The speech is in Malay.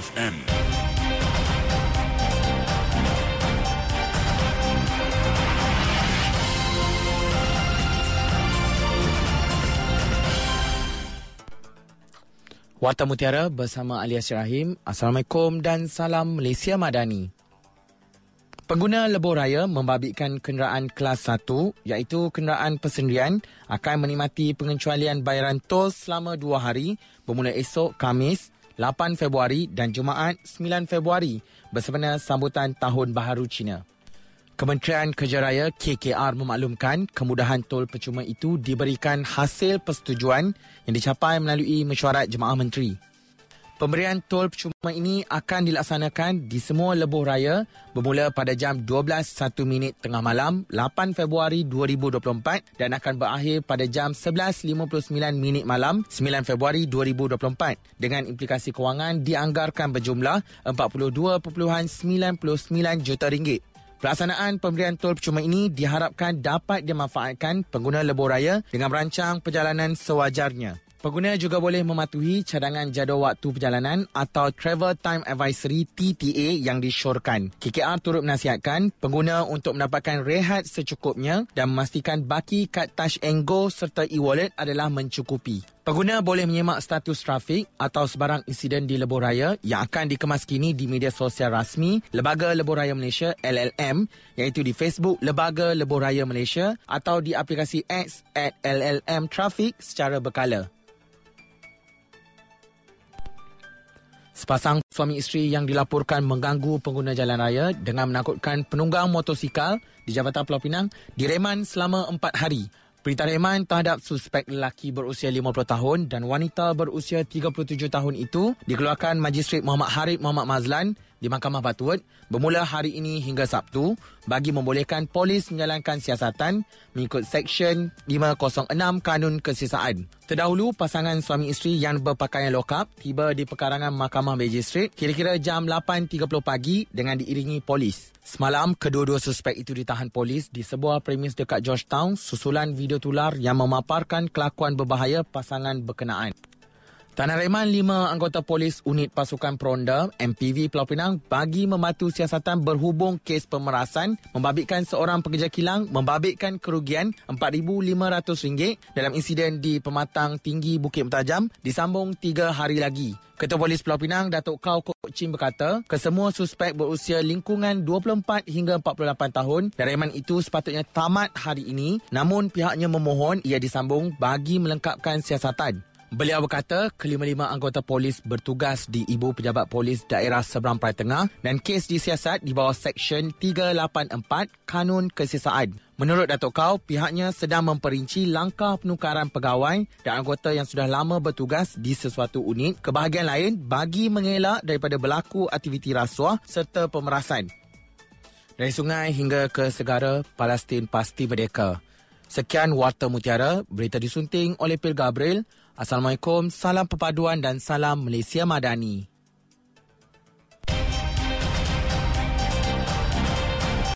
FM. Warta Mutiara bersama Alias Rahim. Assalamualaikum dan salam Malaysia Madani. Pengguna lebuh raya membabitkan kenderaan kelas 1 iaitu kenderaan persendirian akan menikmati pengecualian bayaran tol selama dua hari bermula esok Kamis 8 Februari dan Jumaat 9 Februari bersempena sambutan Tahun Baharu Cina. Kementerian Kerja Raya KKR memaklumkan kemudahan tol percuma itu diberikan hasil persetujuan yang dicapai melalui mesyuarat jemaah menteri. Pemberian tol percuma ini akan dilaksanakan di semua lebuh raya bermula pada jam 12.01 minit tengah malam 8 Februari 2024 dan akan berakhir pada jam 11.59 minit malam 9 Februari 2024 dengan implikasi kewangan dianggarkan berjumlah 42.99 juta ringgit. Pelaksanaan pemberian tol percuma ini diharapkan dapat dimanfaatkan pengguna lebuh raya dengan merancang perjalanan sewajarnya. Pengguna juga boleh mematuhi cadangan jadual waktu perjalanan atau Travel Time Advisory TTA yang disyorkan. KKR turut menasihatkan pengguna untuk mendapatkan rehat secukupnya dan memastikan baki kad Touch and Go serta e-wallet adalah mencukupi. Pengguna boleh menyemak status trafik atau sebarang insiden di lebuh raya yang akan dikemas kini di media sosial rasmi Lembaga Lebuh Raya Malaysia LLM iaitu di Facebook Lembaga Lebuh Raya Malaysia atau di aplikasi X at LLM Traffic secara berkala. Sepasang suami isteri yang dilaporkan mengganggu pengguna jalan raya dengan menakutkan penunggang motosikal di Jabatan Pulau Pinang direman selama empat hari. Perintah reman terhadap suspek lelaki berusia 50 tahun dan wanita berusia 37 tahun itu dikeluarkan Majistret Muhammad Harib Muhammad Mazlan di Mahkamah Batuut bermula hari ini hingga Sabtu bagi membolehkan polis menjalankan siasatan mengikut Seksyen 506 Kanun Kesiasaan. Terdahulu, pasangan suami isteri yang berpakaian lokap tiba di pekarangan Mahkamah Magistrate kira-kira jam 8.30 pagi dengan diiringi polis. Semalam, kedua-dua suspek itu ditahan polis di sebuah premis dekat Georgetown susulan video tular yang memaparkan kelakuan berbahaya pasangan berkenaan. Tanah Reman, lima anggota polis unit pasukan Peronda MPV Pulau Pinang bagi membantu siasatan berhubung kes pemerasan membabitkan seorang pekerja kilang membabitkan kerugian RM4,500 dalam insiden di Pematang Tinggi Bukit Mentajam disambung tiga hari lagi. Ketua Polis Pulau Pinang, Datuk Kau Kok Chin berkata, kesemua suspek berusia lingkungan 24 hingga 48 tahun dan reman itu sepatutnya tamat hari ini namun pihaknya memohon ia disambung bagi melengkapkan siasatan. Beliau berkata kelima-lima anggota polis bertugas di Ibu Pejabat Polis Daerah Seberang Perai Tengah dan kes disiasat di bawah Seksyen 384 Kanun Kesiasaan. Menurut Datuk Kau, pihaknya sedang memperinci langkah penukaran pegawai dan anggota yang sudah lama bertugas di sesuatu unit ke bahagian lain bagi mengelak daripada berlaku aktiviti rasuah serta pemerasan. Dari sungai hingga ke segara, Palestin pasti merdeka. Sekian Warta Mutiara, berita disunting oleh Pil Gabriel. Assalamualaikum, salam perpaduan dan salam Malaysia Madani.